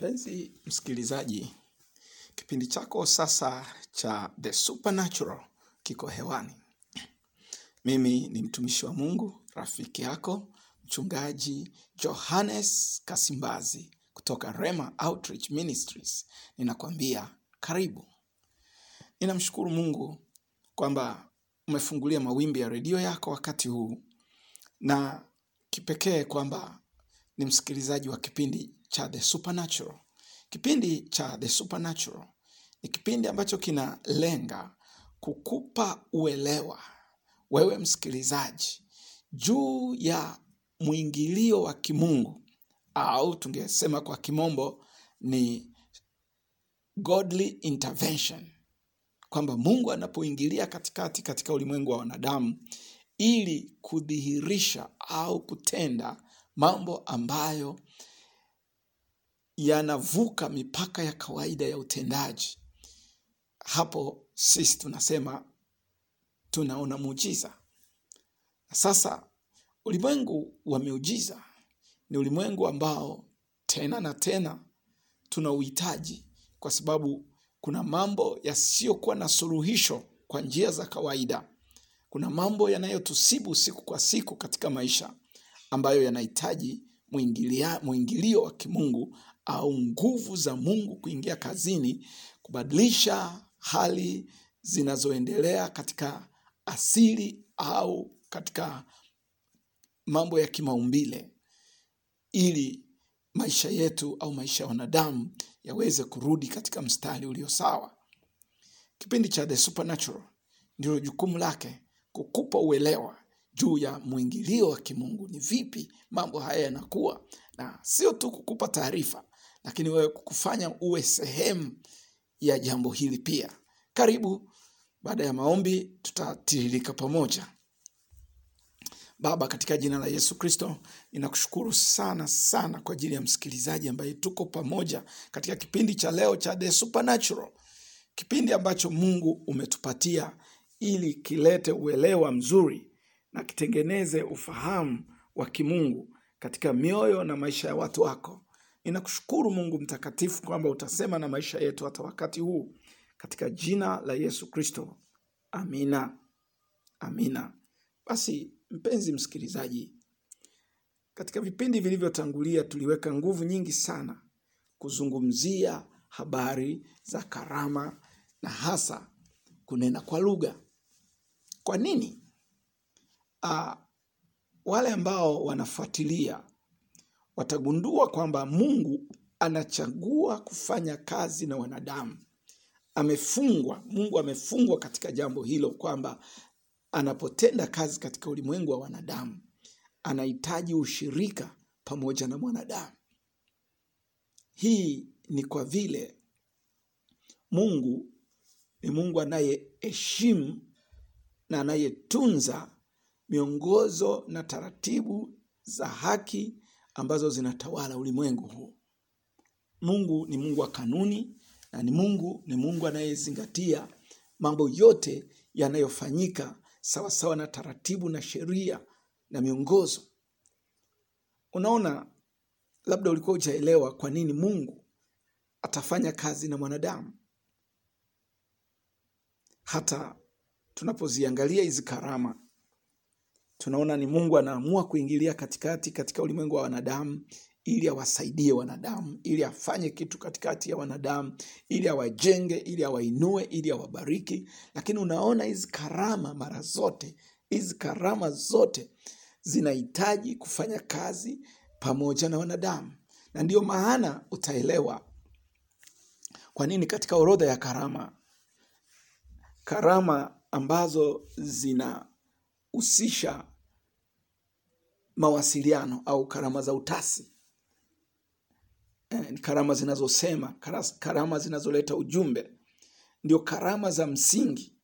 Mpenzi msikilizaji, kipindi chako sasa cha The Supernatural kiko hewani. Mimi ni mtumishi wa Mungu, rafiki yako, mchungaji Johannes Kasimbazi kutoka Rema Outreach Ministries. Ninakwambia karibu. Ninamshukuru Mungu kwamba umefungulia mawimbi ya redio yako wakati huu na kipekee kwamba ni msikilizaji wa kipindi cha The Supernatural. Kipindi cha The Supernatural ni kipindi ambacho kinalenga kukupa uelewa wewe msikilizaji juu ya mwingilio wa kimungu au tungesema kwa kimombo ni godly intervention kwamba Mungu anapoingilia katikati katika ulimwengu wa wanadamu ili kudhihirisha au kutenda mambo ambayo yanavuka mipaka ya kawaida ya utendaji. Hapo sisi tunasema tunaona muujiza. Sasa ulimwengu wa miujiza ni ulimwengu ambao tena na tena tuna uhitaji, kwa sababu kuna mambo yasiyokuwa na suluhisho kwa njia za kawaida. Kuna mambo yanayotusibu siku kwa siku katika maisha ambayo yanahitaji mwingilio wa kimungu au nguvu za Mungu kuingia kazini kubadilisha hali zinazoendelea katika asili au katika mambo ya kimaumbile ili maisha yetu au maisha ya wanadamu yaweze kurudi katika mstari ulio sawa. Kipindi cha The Supernatural ndilo jukumu lake kukupa uelewa juu ya mwingilio wa kimungu. Ni vipi mambo haya yanakuwa, na sio tu kukupa taarifa, lakini wewe kukufanya uwe sehemu ya jambo hili pia. Karibu. Baada ya maombi, tutatiririka pamoja. Baba, katika jina la Yesu Kristo, ninakushukuru sana sana kwa ajili ya msikilizaji ambaye tuko pamoja katika kipindi cha leo cha The Supernatural, kipindi ambacho Mungu umetupatia ili kilete uelewa mzuri na kitengeneze ufahamu wa kimungu katika mioyo na maisha ya watu wako. Ninakushukuru Mungu mtakatifu kwamba utasema na maisha yetu hata wakati huu, katika jina la Yesu Kristo, amina. Amina. Basi mpenzi msikilizaji, katika vipindi vilivyotangulia tuliweka nguvu nyingi sana kuzungumzia habari za karama na hasa kunena kwa lugha. Kwa nini? Aa, wale ambao wanafuatilia watagundua kwamba Mungu anachagua kufanya kazi na wanadamu. Amefungwa, Mungu amefungwa katika jambo hilo kwamba anapotenda kazi katika ulimwengu wa wanadamu anahitaji ushirika pamoja na mwanadamu. Hii ni kwa vile Mungu ni Mungu anayeheshimu na anayetunza miongozo na taratibu za haki ambazo zinatawala ulimwengu huu. Mungu ni Mungu wa kanuni na ni Mungu ni Mungu anayezingatia mambo yote yanayofanyika sawasawa na taratibu na sheria na miongozo. Unaona, labda ulikuwa hujaelewa kwa nini Mungu atafanya kazi na mwanadamu. Hata tunapoziangalia hizi karama, tunaona ni Mungu anaamua kuingilia katikati katika ulimwengu wa wanadamu ili awasaidie wanadamu, ili afanye kitu katikati ya wanadamu, ili awajenge, ili awainue, ili awabariki. Lakini unaona hizi karama mara zote, hizi karama zote zinahitaji kufanya kazi pamoja na wanadamu, na ndiyo maana utaelewa kwa nini katika orodha ya karama, karama ambazo zinahusisha mawasiliano au karama za utasi eh, karama zinazosema, karama zinazoleta ujumbe, ndio karama za msingi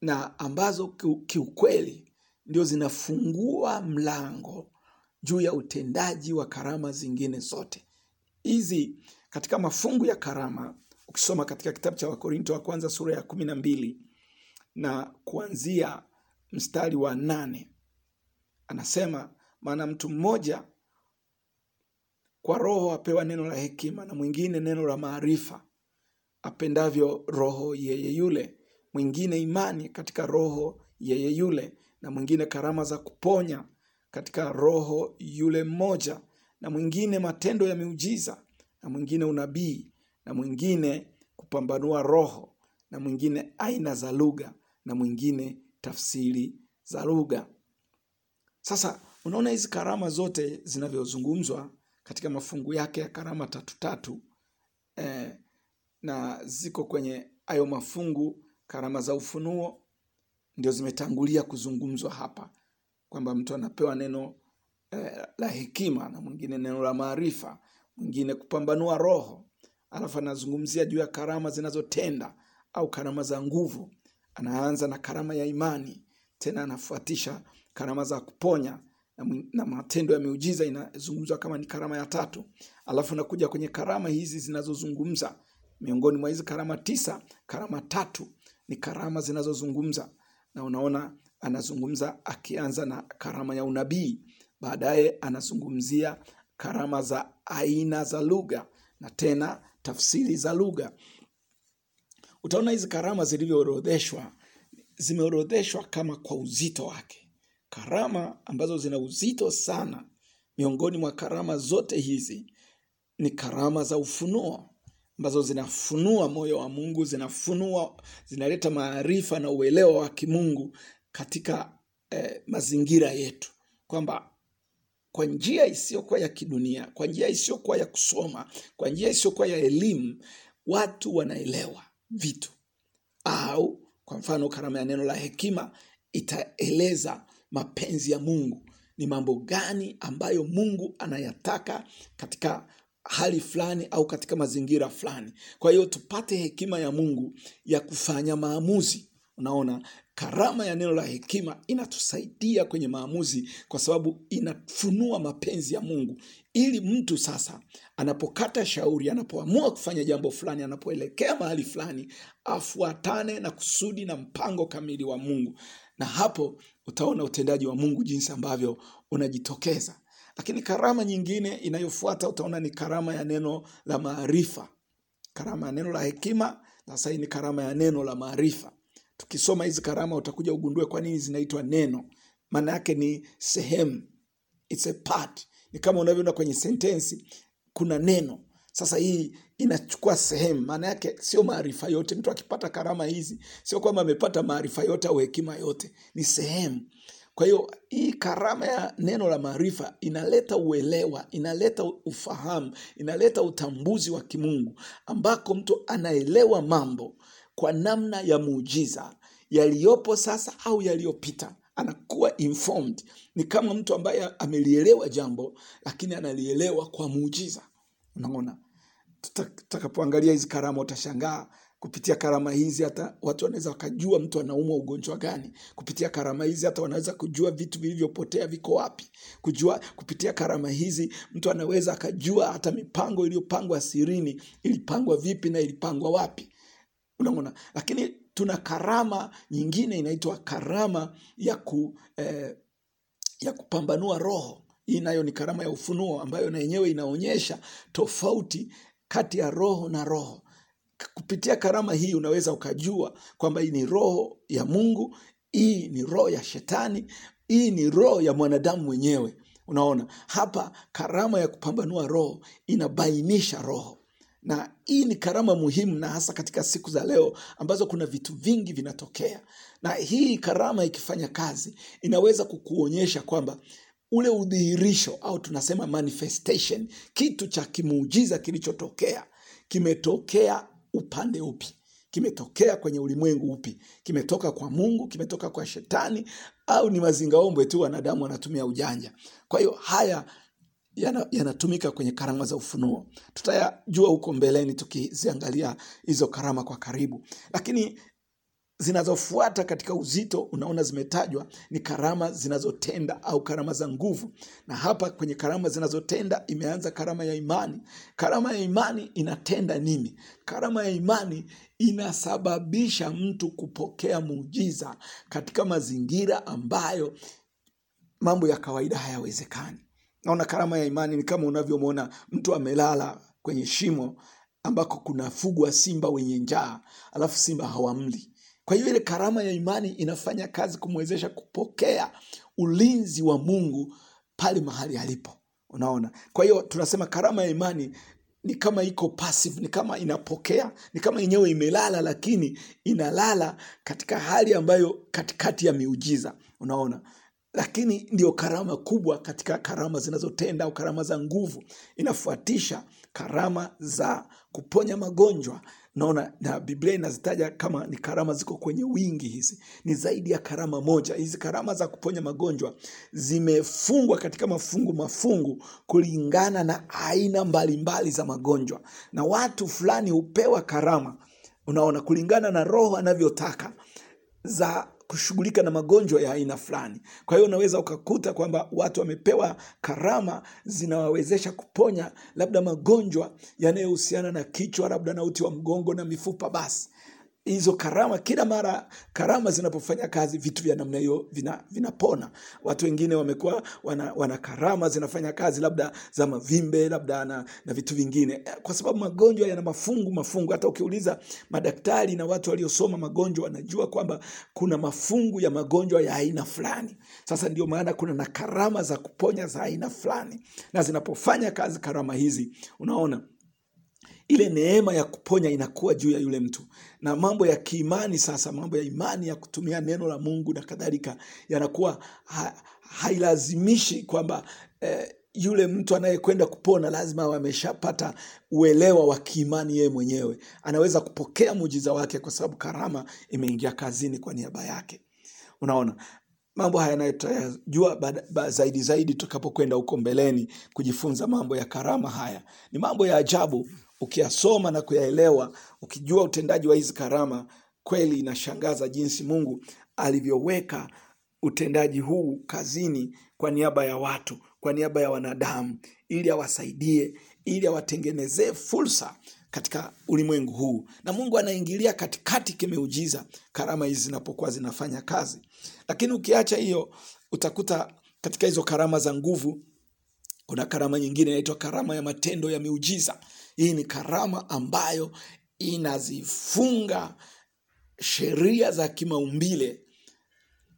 na ambazo kiukweli ndio zinafungua mlango juu ya utendaji wa karama zingine zote. Hizi katika mafungu ya karama, ukisoma katika kitabu cha Wakorinto wa kwanza sura ya kumi na mbili na kuanzia mstari wa nane anasema, maana mtu mmoja kwa roho apewa neno la hekima na mwingine neno la maarifa apendavyo roho yeye yule. Mwingine imani katika roho yeye yule na mwingine karama za kuponya katika roho yule mmoja. Na mwingine matendo ya miujiza na mwingine unabii na mwingine kupambanua roho na mwingine aina za lugha na mwingine tafsiri za lugha sasa unaona hizi karama zote zinavyozungumzwa katika mafungu yake ya karama tatu tatu eh, na ziko kwenye hayo mafungu karama za ufunuo ndio zimetangulia kuzungumzwa hapa kwamba mtu anapewa neno eh, la hekima na mwingine neno la maarifa mwingine kupambanua roho alafu anazungumzia juu ya karama zinazotenda au karama za nguvu anaanza na karama ya imani tena anafuatisha karama za kuponya na, matendo ya miujiza inazungumzwa kama ni karama ya tatu. Alafu nakuja kwenye karama hizi zinazozungumza. Miongoni mwa hizi karama tisa karama tatu ni karama zinazozungumza. Na unaona anazungumza akianza na karama ya unabii. Baadaye anazungumzia karama za aina za lugha na tena tafsiri za lugha. Utaona hizi karama zilivyoorodheshwa zimeorodheshwa kama kwa uzito wake karama ambazo zina uzito sana miongoni mwa karama zote hizi ni karama za ufunuo ambazo zinafunua moyo wa mungu zinafunua zinaleta maarifa na uelewa wa kimungu katika eh, mazingira yetu. Kwamba kwa njia isiyokuwa ya kidunia kwa njia isiyokuwa ya kusoma kwa njia isiyokuwa ya elimu watu wanaelewa vitu. Au kwa mfano karama ya neno la hekima itaeleza mapenzi ya mungu. Ni mambo gani ambayo mungu anayataka katika hali fulani au katika mazingira fulani. Kwa hiyo tupate hekima ya mungu ya kufanya maamuzi. Unaona karama ya neno la hekima inatusaidia kwenye maamuzi kwa sababu inafunua mapenzi ya mungu. Ili mtu sasa anapokata shauri anapoamua kufanya jambo fulani anapoelekea mahali fulani afuatane na kusudi na mpango kamili wa mungu na hapo utaona utendaji wa mungu jinsi ambavyo unajitokeza. Lakini karama nyingine inayofuata utaona ni karama ya neno la maarifa. Karama ya neno la hekima sasa hii ni karama ya neno la maarifa. Tukisoma hizi karama utakuja ugundue kwa nini zinaitwa neno. Maana yake ni sehemu. It's a part. Ni kama unavyoona kwenye sentensi kuna neno sasa hii inachukua sehemu. Maana yake sio maarifa yote. Mtu akipata karama hizi sio kwamba amepata maarifa yote au hekima yote. Ni sehemu. Kwa hiyo hii karama ya neno la maarifa inaleta uelewa inaleta ufahamu inaleta utambuzi wa kimungu ambako mtu anaelewa mambo kwa namna ya muujiza yaliyopo sasa au yaliyopita. Anakuwa informed. Ni kama mtu ambaye amelielewa jambo lakini analielewa kwa muujiza. Unaona tutakapoangalia hizi karama utashangaa kupitia karama hizi hata watu wanaweza wakajua mtu anaumwa ugonjwa gani. Kupitia karama hizi hata wanaweza kujua vitu vilivyopotea viko wapi. Kujua kupitia karama hizi mtu anaweza akajua hata mipango iliyopangwa sirini ilipangwa vipi na ilipangwa wapi. Unaona lakini tuna karama nyingine inaitwa karama ya ku eh, ya kupambanua roho. Hii nayo ni karama ya ufunuo ambayo na yenyewe inaonyesha tofauti kati ya roho na roho. Kupitia karama hii unaweza ukajua kwamba hii ni roho ya mungu hii ni roho ya shetani hii ni roho ya mwanadamu mwenyewe. Unaona hapa karama ya kupambanua roho inabainisha roho. Na hii ni karama muhimu na hasa katika siku za leo ambazo kuna vitu vingi vinatokea. Na hii karama ikifanya kazi inaweza kukuonyesha kwamba ule udhihirisho au tunasema manifestation kitu cha kimuujiza kilichotokea kimetokea upande upi? Kimetokea kwenye ulimwengu upi? Kimetoka kwa mungu kimetoka kwa shetani au ni mazingaombwe tu wanadamu wanatumia ujanja? Kwa hiyo haya yana- yanatumika kwenye karama za ufunuo. Tutayajua huko mbeleni tukiziangalia hizo karama kwa karibu. Lakini zinazofuata katika uzito unaona zimetajwa ni karama zinazotenda au karama za nguvu. Na hapa kwenye karama zinazotenda imeanza karama ya imani. Karama ya imani inatenda nini? Karama ya imani inasababisha mtu kupokea muujiza katika mazingira ambayo mambo ya kawaida hayawezekani. Naona karama ya imani ni kama unavyomwona mtu amelala kwenye shimo ambako kunafugwa simba wenye njaa alafu simba hawamli kwa hiyo ile karama ya imani inafanya kazi kumwezesha kupokea ulinzi wa mungu pale mahali alipo. Unaona? Kwa hiyo tunasema karama ya imani ni kama iko passive ni kama inapokea ni kama yenyewe imelala lakini inalala katika hali ambayo katikati ya miujiza. Unaona? Lakini ndio karama kubwa katika karama zinazotenda au karama za nguvu. Inafuatisha karama za kuponya magonjwa naona na biblia inazitaja kama ni karama ziko kwenye wingi hizi. Ni zaidi ya karama moja. Hizi karama za kuponya magonjwa zimefungwa katika mafungu mafungu kulingana na aina mbalimbali mbali za magonjwa. Na watu fulani hupewa karama unaona kulingana na roho anavyotaka za kushughulika na magonjwa ya aina fulani. Kwa hiyo unaweza ukakuta kwamba watu wamepewa karama zinawawezesha kuponya labda magonjwa yanayohusiana na kichwa labda na uti wa mgongo na mifupa basi hizo karama kila mara karama zinapofanya kazi vitu vya namna hiyo vina, vinapona. Watu wengine wamekuwa wana, wana karama zinafanya kazi labda za mavimbe labda na, na vitu vingine. Kwa sababu magonjwa yana mafungu mafungu. Hata ukiuliza madaktari na watu waliosoma magonjwa wanajua kwamba kuna mafungu ya magonjwa ya aina fulani. Sasa ndio maana kuna na karama za kuponya za aina fulani. Na zinapofanya kazi karama hizi unaona ile neema ya kuponya inakuwa juu ya yule mtu. Na mambo ya kiimani sasa mambo ya imani ya kutumia neno la mungu na kadhalika yanakuwa ha, hailazimishi kwamba eh, yule mtu anayekwenda kupona lazima ameshapata uelewa wa kiimani yeye mwenyewe. Anaweza kupokea muujiza wake kwa sababu karama imeingia kazini kwa niaba yake. Unaona mambo haya nayo tutayajua zaidi zaidi tutakapokwenda huko mbeleni kujifunza mambo ya karama haya. Ni mambo ya ajabu ukiyasoma na kuyaelewa ukijua utendaji wa hizi karama kweli inashangaza jinsi mungu alivyoweka utendaji huu kazini kwa niaba ya watu kwa niaba ya wanadamu ili awasaidie ili awatengenezee fursa katika ulimwengu huu. Na mungu anaingilia katikati kimeujiza karama hizi zinapokuwa zinafanya kazi. Lakini ukiacha hiyo utakuta katika hizo karama za nguvu kuna karama nyingine inaitwa karama ya matendo ya miujiza hii ni karama ambayo inazifunga sheria za kimaumbile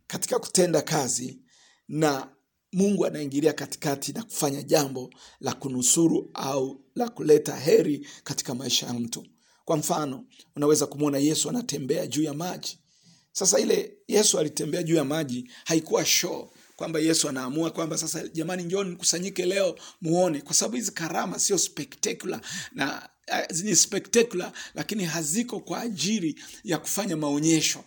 katika kutenda kazi na mungu anaingilia katikati na kufanya jambo la kunusuru au la kuleta heri katika maisha ya mtu. Kwa mfano unaweza kumwona yesu anatembea juu ya maji. Sasa ile yesu alitembea juu ya maji haikuwa show kwamba yesu anaamua kwamba sasa jamani njoni mkusanyike leo muone. Kwa sababu hizi karama sio spectacular na uh, ni spectacular lakini haziko kwa ajili ya kufanya maonyesho.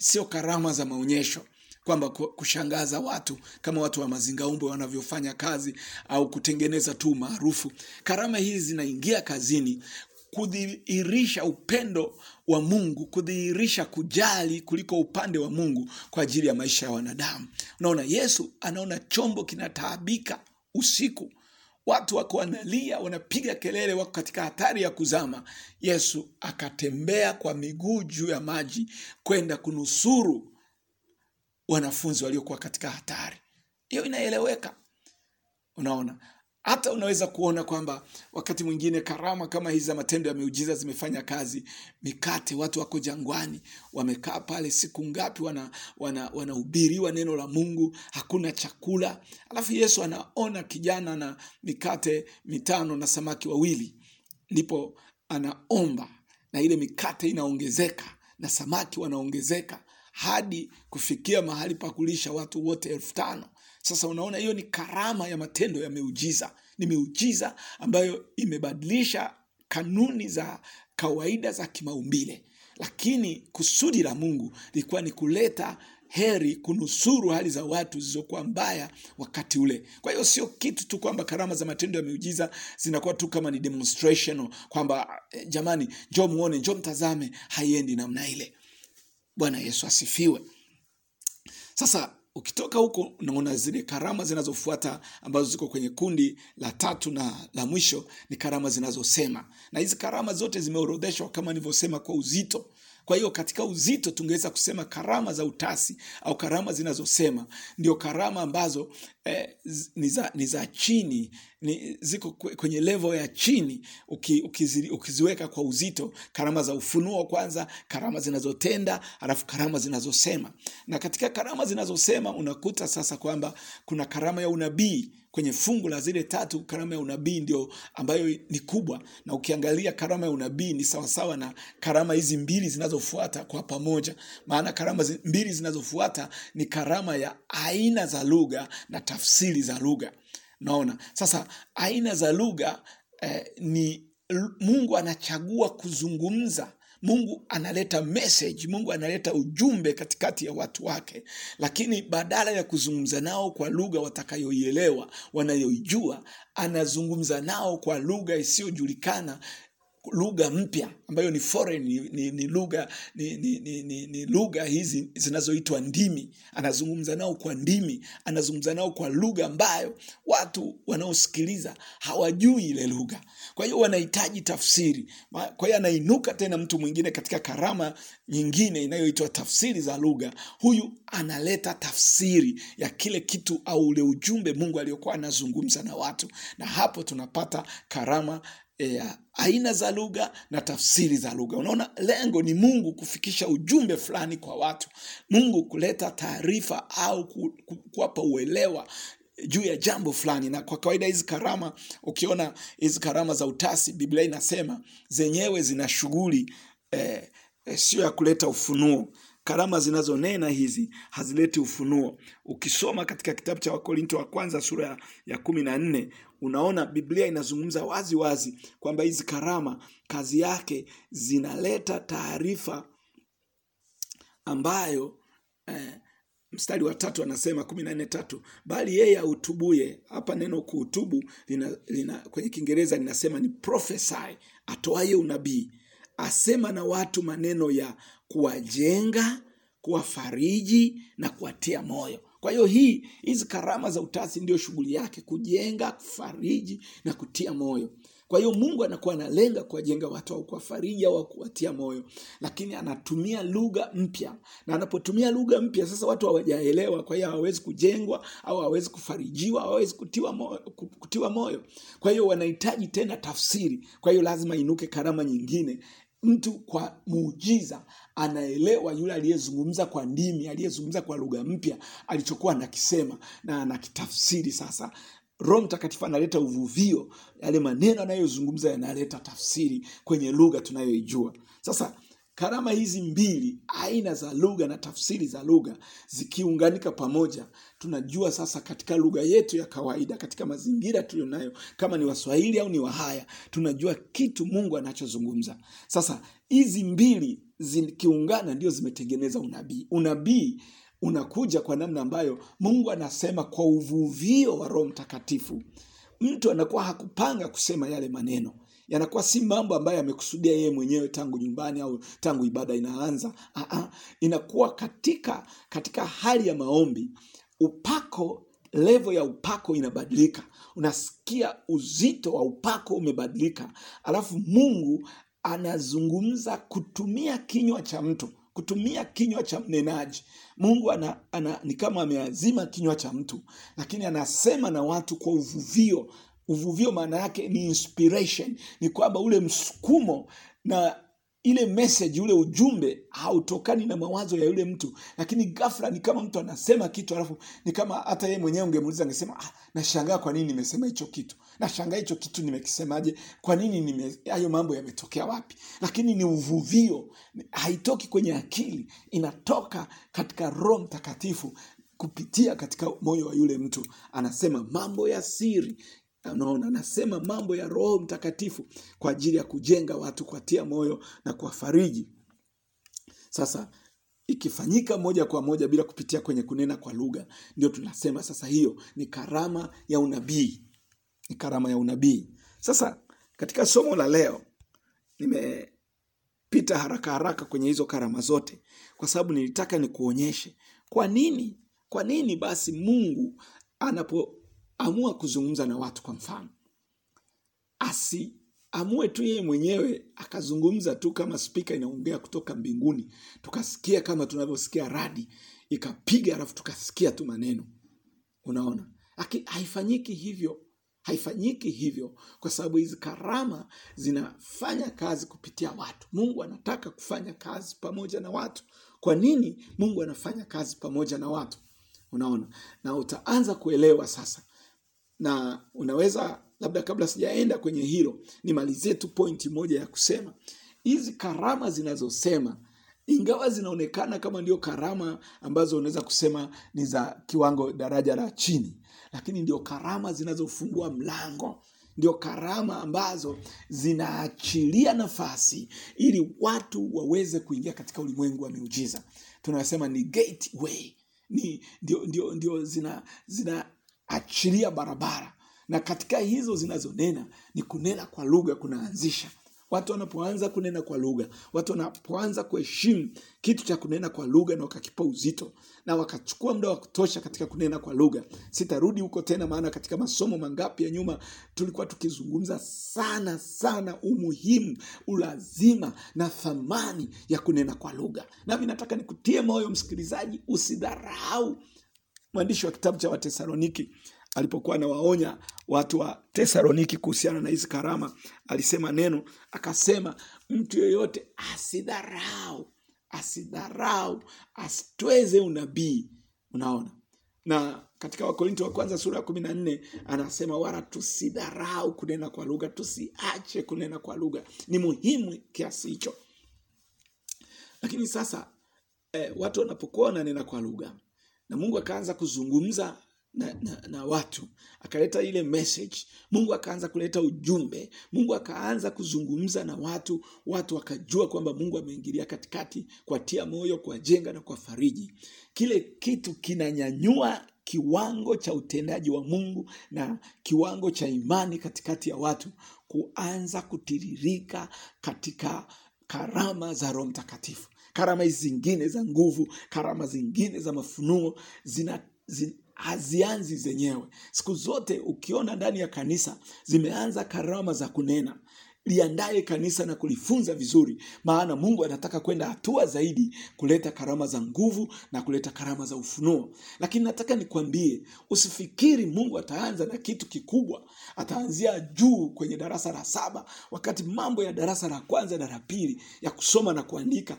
Sio karama za maonyesho kwamba kushangaza watu kama watu wa mazingaumbo wanavyofanya kazi au kutengeneza tu maarufu karama hizi zinaingia kazini kudhihirisha upendo wa mungu kudhihirisha kujali kuliko upande wa mungu kwa ajili ya maisha ya wanadamu. Unaona yesu anaona chombo kinataabika usiku. Watu wako wanalia wanapiga kelele wako katika hatari ya kuzama. Yesu akatembea kwa miguu juu ya maji kwenda kunusuru wanafunzi waliokuwa katika hatari. Hiyo inaeleweka. Unaona hata unaweza kuona kwamba wakati mwingine karama kama hizi za matendo ya miujiza zimefanya kazi. Mikate watu wako jangwani wamekaa pale siku ngapi wanahubiriwa wana, wana neno la mungu hakuna chakula. Alafu yesu anaona kijana na mikate mitano na samaki wawili. Ndipo anaomba na ile mikate inaongezeka na samaki wanaongezeka hadi kufikia mahali pa kulisha watu wote elfu tano sasa unaona hiyo ni karama ya matendo ya miujiza. Ni miujiza ambayo imebadilisha kanuni za kawaida za kimaumbile. Lakini kusudi la mungu lilikuwa ni kuleta heri kunusuru hali za watu zilizokuwa mbaya wakati ule. Kwa hiyo sio kitu tu kwamba karama za matendo ya miujiza zinakuwa tu kama ni demonstration kwamba eh, jamani njoo muone njoo mtazame haiendi namna ile. Bwana yesu asifiwe. Sasa ukitoka huko unaona zile karama zinazofuata ambazo ziko kwenye kundi la tatu na la mwisho ni karama zinazosema. Na hizi karama zote zimeorodheshwa kama nilivyosema kwa uzito Kwa hiyo katika uzito tungeweza kusema karama za utasi au karama zinazosema ndio karama ambazo eh, ni za, ni za chini ni, ziko kwenye level ya chini uki, ukizi, ukiziweka kwa uzito. Karama za ufunuo kwanza, karama zinazotenda, halafu karama zinazosema. Na katika karama zinazosema unakuta sasa kwamba kuna karama ya unabii kwenye fungu la zile tatu. Karama ya unabii ndio ambayo ni kubwa, na ukiangalia karama ya unabii ni sawasawa na karama hizi mbili zinazofuata kwa pamoja, maana karama zi, mbili zinazofuata ni karama ya aina za lugha na tafsiri za lugha. Naona sasa aina za lugha eh, ni Mungu anachagua kuzungumza. Mungu analeta message, Mungu analeta ujumbe katikati ya watu wake, lakini badala ya kuzungumza nao kwa lugha watakayoielewa, wanayoijua, anazungumza nao kwa lugha isiyojulikana lugha mpya ambayo ni foreign, ni, ni, ni lugha ni, ni, ni, ni, lugha hizi zinazoitwa ndimi. Anazungumza nao kwa ndimi, anazungumza nao kwa lugha ambayo watu wanaosikiliza hawajui ile lugha, kwa hiyo wanahitaji tafsiri. Kwa hiyo anainuka tena mtu mwingine katika karama nyingine inayoitwa tafsiri za lugha. Huyu analeta tafsiri ya kile kitu au ule ujumbe Mungu aliyokuwa anazungumza na watu, na hapo tunapata karama ya aina za lugha na tafsiri za lugha. Unaona, lengo ni Mungu kufikisha ujumbe fulani kwa watu, Mungu kuleta taarifa au ku- ku- kuwapa uelewa juu ya jambo fulani. Na kwa kawaida hizi karama, ukiona hizi karama za utasi, Biblia inasema zenyewe zina shughuli eh, eh, sio ya kuleta ufunuo. Karama zinazonena hizi hazileti ufunuo. Ukisoma katika kitabu cha Wakorinto wa kwanza sura ya kumi na nne unaona Biblia inazungumza wazi wazi kwamba hizi karama kazi yake zinaleta taarifa ambayo eh, mstari wa tatu anasema kumi na nne tatu bali yeye autubuye. Hapa neno kuutubu lina, lina, kwenye kiingereza linasema ni prophesy atoaye unabii. Asema na watu maneno ya kuwajenga kuwafariji na kuwatia moyo kwa hiyo hii hizi karama za utasi ndio shughuli yake kujenga kufariji na kutia moyo. Kwa hiyo mungu anakuwa analenga kuwajenga watu au kuwafariji au kuwatia moyo. Lakini anatumia lugha mpya. Na anapotumia lugha mpya sasa watu hawajaelewa. Kwa hiyo hawawezi kujengwa au hawawezi kufarijiwa hawawezi kutiwa moyo, kutiwa moyo. Kwa hiyo wanahitaji tena tafsiri. Kwa hiyo lazima inuke karama nyingine mtu kwa muujiza anaelewa yule aliyezungumza kwa ndimi aliyezungumza kwa lugha mpya alichokuwa anakisema na anakitafsiri sasa. Roho mtakatifu analeta uvuvio yale maneno anayozungumza yanaleta tafsiri kwenye lugha tunayoijua. Sasa karama hizi mbili aina za lugha na tafsiri za lugha zikiunganika pamoja tunajua sasa katika lugha yetu ya kawaida katika mazingira tuliyonayo, kama ni waswahili au ni wahaya tunajua kitu mungu anachozungumza. Sasa hizi mbili zikiungana ndio zimetengeneza unabii. Unabii unakuja kwa namna ambayo mungu anasema kwa uvuvio wa roho mtakatifu. Mtu anakuwa hakupanga kusema yale maneno yanakuwa si mambo ambayo yamekusudia yeye mwenyewe tangu nyumbani au tangu ibada inaanza. Aha, inakuwa katika katika hali ya maombi upako levo ya upako inabadilika. Unasikia uzito wa upako umebadilika. Alafu mungu anazungumza kutumia kinywa cha mtu kutumia kinywa cha mnenaji. Mungu ana, ana, ni kama ameazima kinywa cha mtu lakini anasema na watu kwa uvuvio uvuvio maana yake ni inspiration ni kwamba ule msukumo na ile message ule ujumbe hautokani na mawazo ya yule mtu. Lakini ghafla ni kama mtu anasema kitu alafu ni kama hata yeye mwenyewe ungemuuliza angesema ah, nashangaa kwa nini nimesema hicho kitu? Nashangaa hicho kitu nimekisemaje? Kwa nini hayo mambo yametokea wapi? Lakini ni uvuvio haitoki kwenye akili inatoka katika roho mtakatifu kupitia katika moyo wa yule mtu. Anasema mambo ya siri unaona anasema mambo ya roho mtakatifu kwa ajili ya kujenga watu kuwatia moyo na kuwafariji. Sasa ikifanyika moja kwa moja bila kupitia kwenye kunena kwa lugha ndio tunasema sasa hiyo ni karama ya unabii. Ni karama ya unabii. Sasa katika somo la leo nimepita haraka haraka kwenye hizo karama zote kwa sababu nilitaka nikuonyeshe kwa nini kwa nini basi mungu anapoamua kuzungumza na watu kwa mfano. Asi amue tu yeye mwenyewe akazungumza tu kama spika inaongea kutoka mbinguni. Tukasikia kama tunavyosikia radi ikapiga alafu tukasikia tu maneno. Unaona? Lakini haifanyiki hivyo. Haifanyiki hivyo kwa sababu hizi karama zinafanya kazi kupitia watu. Mungu anataka kufanya kazi pamoja na watu. Kwa nini? Mungu anafanya kazi pamoja na watu. Unaona? Na utaanza kuelewa sasa na unaweza labda kabla sijaenda kwenye hilo nimalizie tu pointi moja ya kusema. Hizi karama zinazosema ingawa zinaonekana kama ndio karama ambazo unaweza kusema ni za kiwango daraja la chini lakini ndio karama zinazofungua mlango. Ndio karama ambazo zinaachilia nafasi ili watu waweze kuingia katika ulimwengu wa miujiza. Tunasema ni gateway. Ni ndio, ndio, ndio zina zinaachilia barabara. Na katika hizo zinazonena ni kunena kwa lugha kunaanzisha. Watu wanapoanza kunena kwa lugha watu wanapoanza kuheshimu kitu cha kunena kwa lugha na wakakipa uzito na wakachukua muda wa kutosha katika kunena kwa lugha sitarudi huko tena maana katika masomo mangapi ya nyuma tulikuwa tukizungumza sana sana umuhimu ulazima na thamani ya kunena kwa lugha. Nami nataka nikutie moyo msikilizaji usidharau mwandishi wa kitabu cha watesaloniki alipokuwa anawaonya watu wa tesaloniki kuhusiana na hizi karama alisema neno akasema mtu yeyote asidharau asidharau asitweze unabii. Unaona? Na katika wakorinto wa kwanza sura ya kumi na nne anasema wala tusidharau kunena kwa lugha tusiache kunena kwa lugha. Ni muhimu kiasi hicho. Lakini sasa eh, watu wanapokuwa wananena kwa lugha na mungu akaanza kuzungumza na, na, na watu akaleta ile message. Mungu akaanza kuleta ujumbe. Mungu akaanza kuzungumza na watu. Watu wakajua kwamba mungu ameingilia katikati kuwatia moyo kuwajenga na kuwafariji. Kile kitu kinanyanyua kiwango cha utendaji wa mungu na kiwango cha imani katikati ya watu kuanza kutiririka katika karama za roho mtakatifu karama hizi zingine za nguvu karama zingine za mafunuo zina, hazianzi zenyewe. Siku zote ukiona ndani ya kanisa zimeanza karama za kunena liandaye kanisa na kulifunza vizuri maana mungu anataka kwenda hatua zaidi kuleta karama za nguvu na kuleta karama za ufunuo. Lakini nataka nikwambie usifikiri mungu ataanza na kitu kikubwa ataanzia juu kwenye darasa la saba wakati mambo ya darasa la kwanza na la pili ya kusoma na kuandika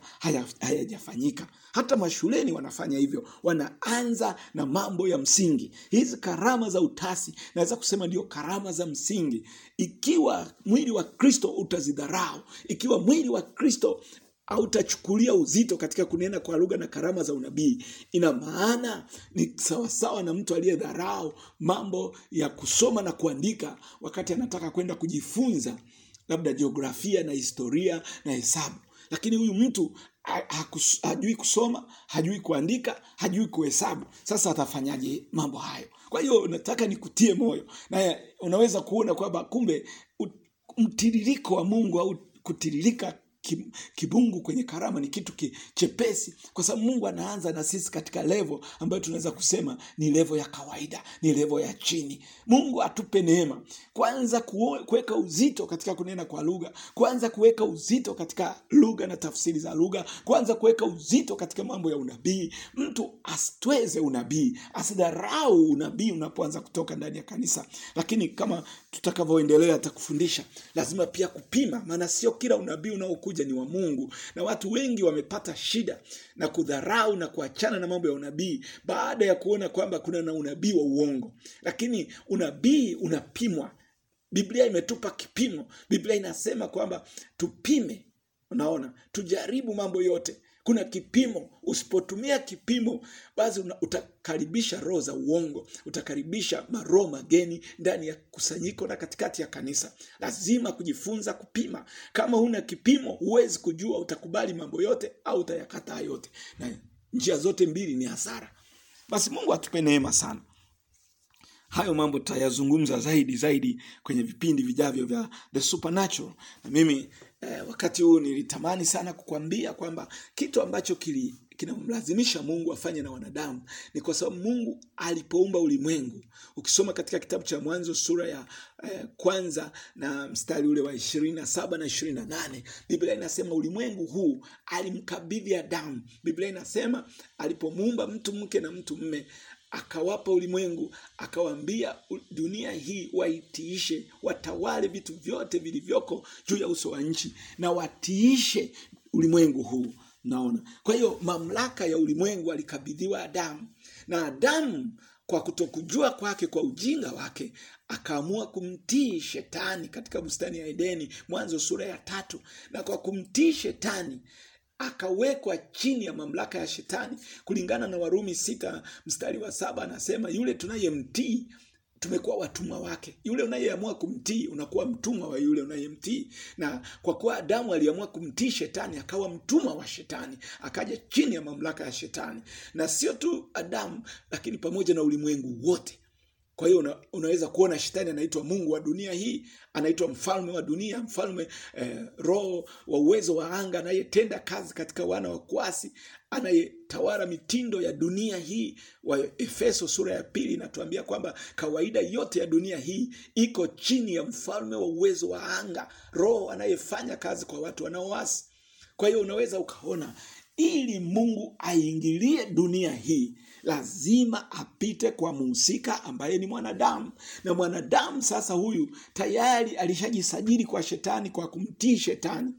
hayajafanyika. Haya hata mashuleni wanafanya hivyo wanaanza na mambo ya msingi. Hizi karama za utasi naweza kusema ndio karama za msingi. Ikiwa mwili wa kristo utazidharau. Ikiwa mwili wa kristo hautachukulia uzito katika kunena kwa lugha na karama za unabii ina maana ni sawasawa na mtu aliyedharau mambo ya kusoma na kuandika wakati anataka kwenda kujifunza labda jiografia na historia na hesabu. Lakini huyu mtu hajui kusoma hajui kuandika hajui kuhesabu. Sasa atafanyaje mambo hayo? Kwa hiyo nataka nikutie moyo. Na unaweza kuona kwamba kumbe mtiririko wa mungu au kutiririka kibungu kwenye karama ni kitu ki, chepesi. Kwa sababu mungu anaanza na sisi katika levo ambayo tunaweza kusema ni levo ya kawaida ni levo ya chini. Mungu atupe neema. Kwanza kuweka uzito katika kunena kwa lugha. Kwanza kuweka uzito katika lugha na tafsiri za lugha. Kwanza kuweka uzito katika mambo ya unabii. Mtu asitweze unabii. Asidharau unabii unapoanza kutoka ndani ya kanisa. Lakini kama tutakavyoendelea atakufundisha. Lazima pia kupima. Maana sio kila unabii unaokuja ni wa mungu. Na watu wengi wamepata shida na kudharau na kuachana na mambo ya unabii baada ya kuona kwamba kuna na unabii wa uongo. Lakini unabii unapimwa. Biblia imetupa kipimo. Biblia inasema kwamba tupime. Unaona? Tujaribu mambo yote kuna kipimo. Usipotumia kipimo basi utakaribisha roho za uongo. Utakaribisha maroho mageni ndani ya kusanyiko na katikati ya kanisa. Lazima kujifunza kupima. Kama huna kipimo huwezi kujua utakubali mambo yote au utayakataa yote. Na njia zote mbili ni hasara. Basi mungu atupe neema sana. Hayo mambo tutayazungumza zaidi zaidi kwenye vipindi vijavyo vya the supernatural. Na mimi eh, wakati huu nilitamani sana kukwambia kwamba kitu ambacho kili kinamlazimisha Mungu afanye na wanadamu ni kwa sababu Mungu alipoumba ulimwengu, ukisoma katika kitabu cha Mwanzo sura ya eh, kwanza na mstari ule wa ishirini na saba na ishirini na nane Biblia inasema ulimwengu huu alimkabidhi Adamu. Biblia inasema alipomuumba mtu mke na mtu mme akawapa ulimwengu, akawaambia dunia hii waitiishe, watawale vitu vyote vilivyoko juu ya uso wa nchi na watiishe ulimwengu huu. Naona, kwa hiyo mamlaka ya ulimwengu alikabidhiwa Adamu, na Adamu kwa kutokujua kwake, kwa ujinga wake, akaamua kumtii shetani katika bustani ya Edeni, Mwanzo sura ya tatu. Na kwa kumtii shetani akawekwa chini ya mamlaka ya shetani kulingana na Warumi sita mstari wa saba anasema yule tunayemtii tumekuwa watumwa wake. Yule unayeamua kumtii unakuwa mtumwa wa yule unayemtii. Na kwa kuwa Adamu aliamua kumtii shetani, akawa mtumwa wa shetani, akaja chini ya mamlaka ya shetani. Na sio tu Adamu, lakini pamoja na ulimwengu wote. Kwa hiyo una, unaweza kuona shetani anaitwa mungu wa dunia hii, anaitwa mfalme wa dunia, mfalme eh, roho wa uwezo wa anga, anayetenda kazi katika wana wa kuasi, anayetawala mitindo ya dunia hii. Wa Efeso sura ya pili inatuambia kwamba kawaida yote ya dunia hii iko chini ya mfalme wa uwezo wa anga, roho anayefanya kazi kwa watu wanaoasi. Kwa hiyo unaweza ukaona ili Mungu aingilie dunia hii lazima apite kwa muhusika ambaye ni mwanadamu, na mwanadamu sasa huyu tayari alishajisajili kwa shetani kwa kumtii shetani.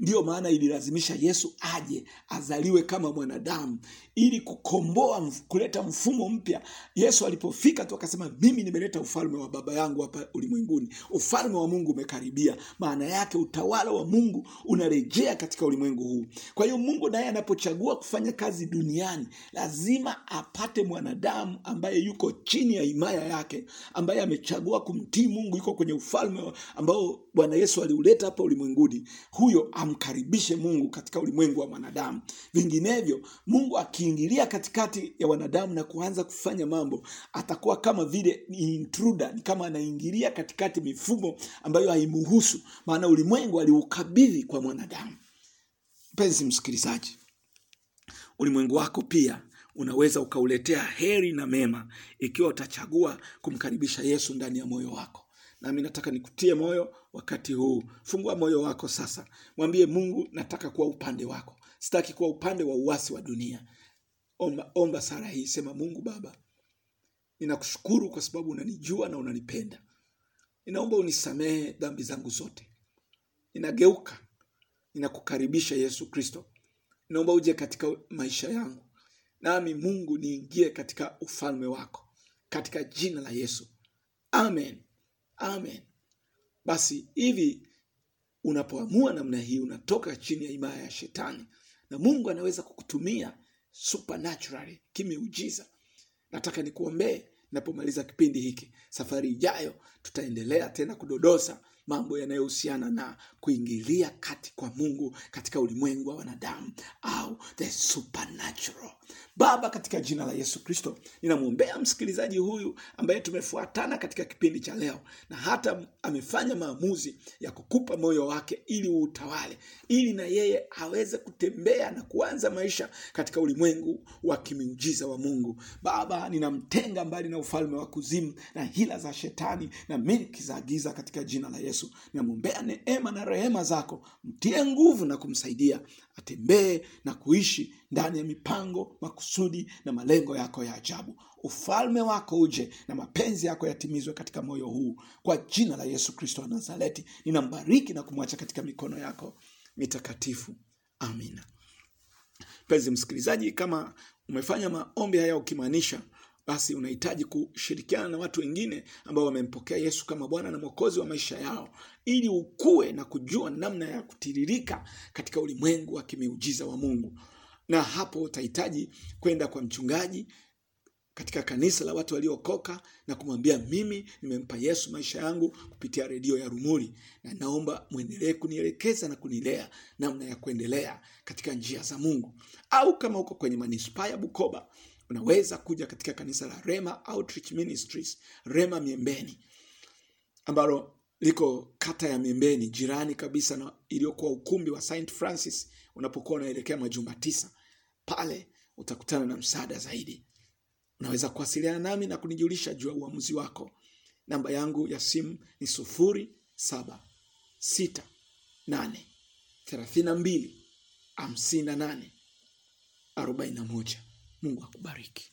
Ndiyo maana ililazimisha Yesu aje azaliwe kama mwanadamu ili kukomboa, kuleta mfumo mpya. Yesu alipofika tu akasema, mimi nimeleta ufalme wa baba yangu hapa ulimwenguni, ufalme wa Mungu umekaribia. Maana yake utawala wa Mungu unarejea katika ulimwengu huu. Kwa hiyo Mungu naye anapochagua kufanya kazi duniani, lazima apate mwanadamu ambaye yuko chini ya himaya yake, ambaye amechagua kumtii Mungu, yuko kwenye ufalme ambao Bwana Yesu aliuleta hapa ulimwenguni. Huyo amkaribishe Mungu katika ulimwengu wa mwanadamu. Vinginevyo, Mungu akiingilia katikati ya wanadamu na kuanza kufanya mambo, atakuwa kama vile ni intruder, ni kama anaingilia katikati mifumo ambayo haimuhusu, maana ulimwengu aliukabidhi kwa mwanadamu. Mpenzi msikilizaji, ulimwengu wako pia unaweza ukauletea heri na mema ikiwa utachagua kumkaribisha Yesu ndani ya moyo wako. Nami nataka nikutie moyo wakati huu. Fungua moyo wako sasa, mwambie Mungu, nataka kuwa upande wako, sitaki kuwa upande wa uasi wa dunia. Omba, omba sala hii, sema: Mungu Baba, ninakushukuru kwa sababu unanijua na unanipenda. Ninaomba unisamehe dhambi zangu zote. Ninageuka, ninakukaribisha Yesu Kristo. Naomba uje katika maisha yangu, nami Mungu niingie katika ufalme wako, katika jina la Yesu, amen, amen. Basi hivi unapoamua namna hii, unatoka chini ya himaya ya Shetani na Mungu anaweza kukutumia supernaturally, kimeujiza. Nataka nikuombee napomaliza kipindi hiki. Safari ijayo tutaendelea tena kudodosa mambo yanayohusiana na kuingilia kati kwa Mungu katika ulimwengu wa wanadamu au the supernatural. Baba, katika jina la Yesu Kristo, ninamwombea msikilizaji huyu ambaye tumefuatana katika kipindi cha leo, na hata amefanya maamuzi ya kukupa moyo wake ili uutawale, ili na yeye aweze kutembea na kuanza maisha katika ulimwengu wa kimiujiza wa Mungu. Baba, ninamtenga mbali na ufalme wa kuzimu na hila za shetani na milki za giza katika jina la Yesu. Ninamwombea neema na rehema zako, mtie nguvu na kumsaidia atembee na kuishi ndani ya mipango, makusudi na malengo yako ya ajabu. Ufalme wako uje na mapenzi yako yatimizwe katika moyo huu, kwa jina la Yesu Kristo wa Nazareti. Ninambariki na kumwacha katika mikono yako mitakatifu. Amina. Mpenzi msikilizaji, kama umefanya maombi haya ukimaanisha, basi unahitaji kushirikiana na watu wengine ambao wamempokea Yesu kama Bwana na Mwokozi wa maisha yao, ili ukue na kujua namna ya kutiririka katika ulimwengu wa kimiujiza wa Mungu. Na hapo utahitaji kwenda kwa mchungaji katika kanisa la watu waliokoka na kumwambia mimi nimempa Yesu maisha yangu kupitia redio ya Rumuri, na naomba mwendelee kunielekeza na kunilea namna ya kuendelea katika njia za Mungu. Au kama uko kwenye manispaa ya Bukoba, unaweza kuja katika kanisa la Rema Outreach Ministries, Rema Miembeni, ambalo liko kata ya Miembeni, jirani kabisa na iliyokuwa ukumbi wa St Francis unapokuwa unaelekea majumba tisa pale utakutana na msaada zaidi. Unaweza kuwasiliana nami na kunijulisha juu ya uamuzi wako. Namba yangu ya simu ni sufuri saba sita nane thelathini na mbili hamsini na nane arobaini na moja. Mungu akubariki.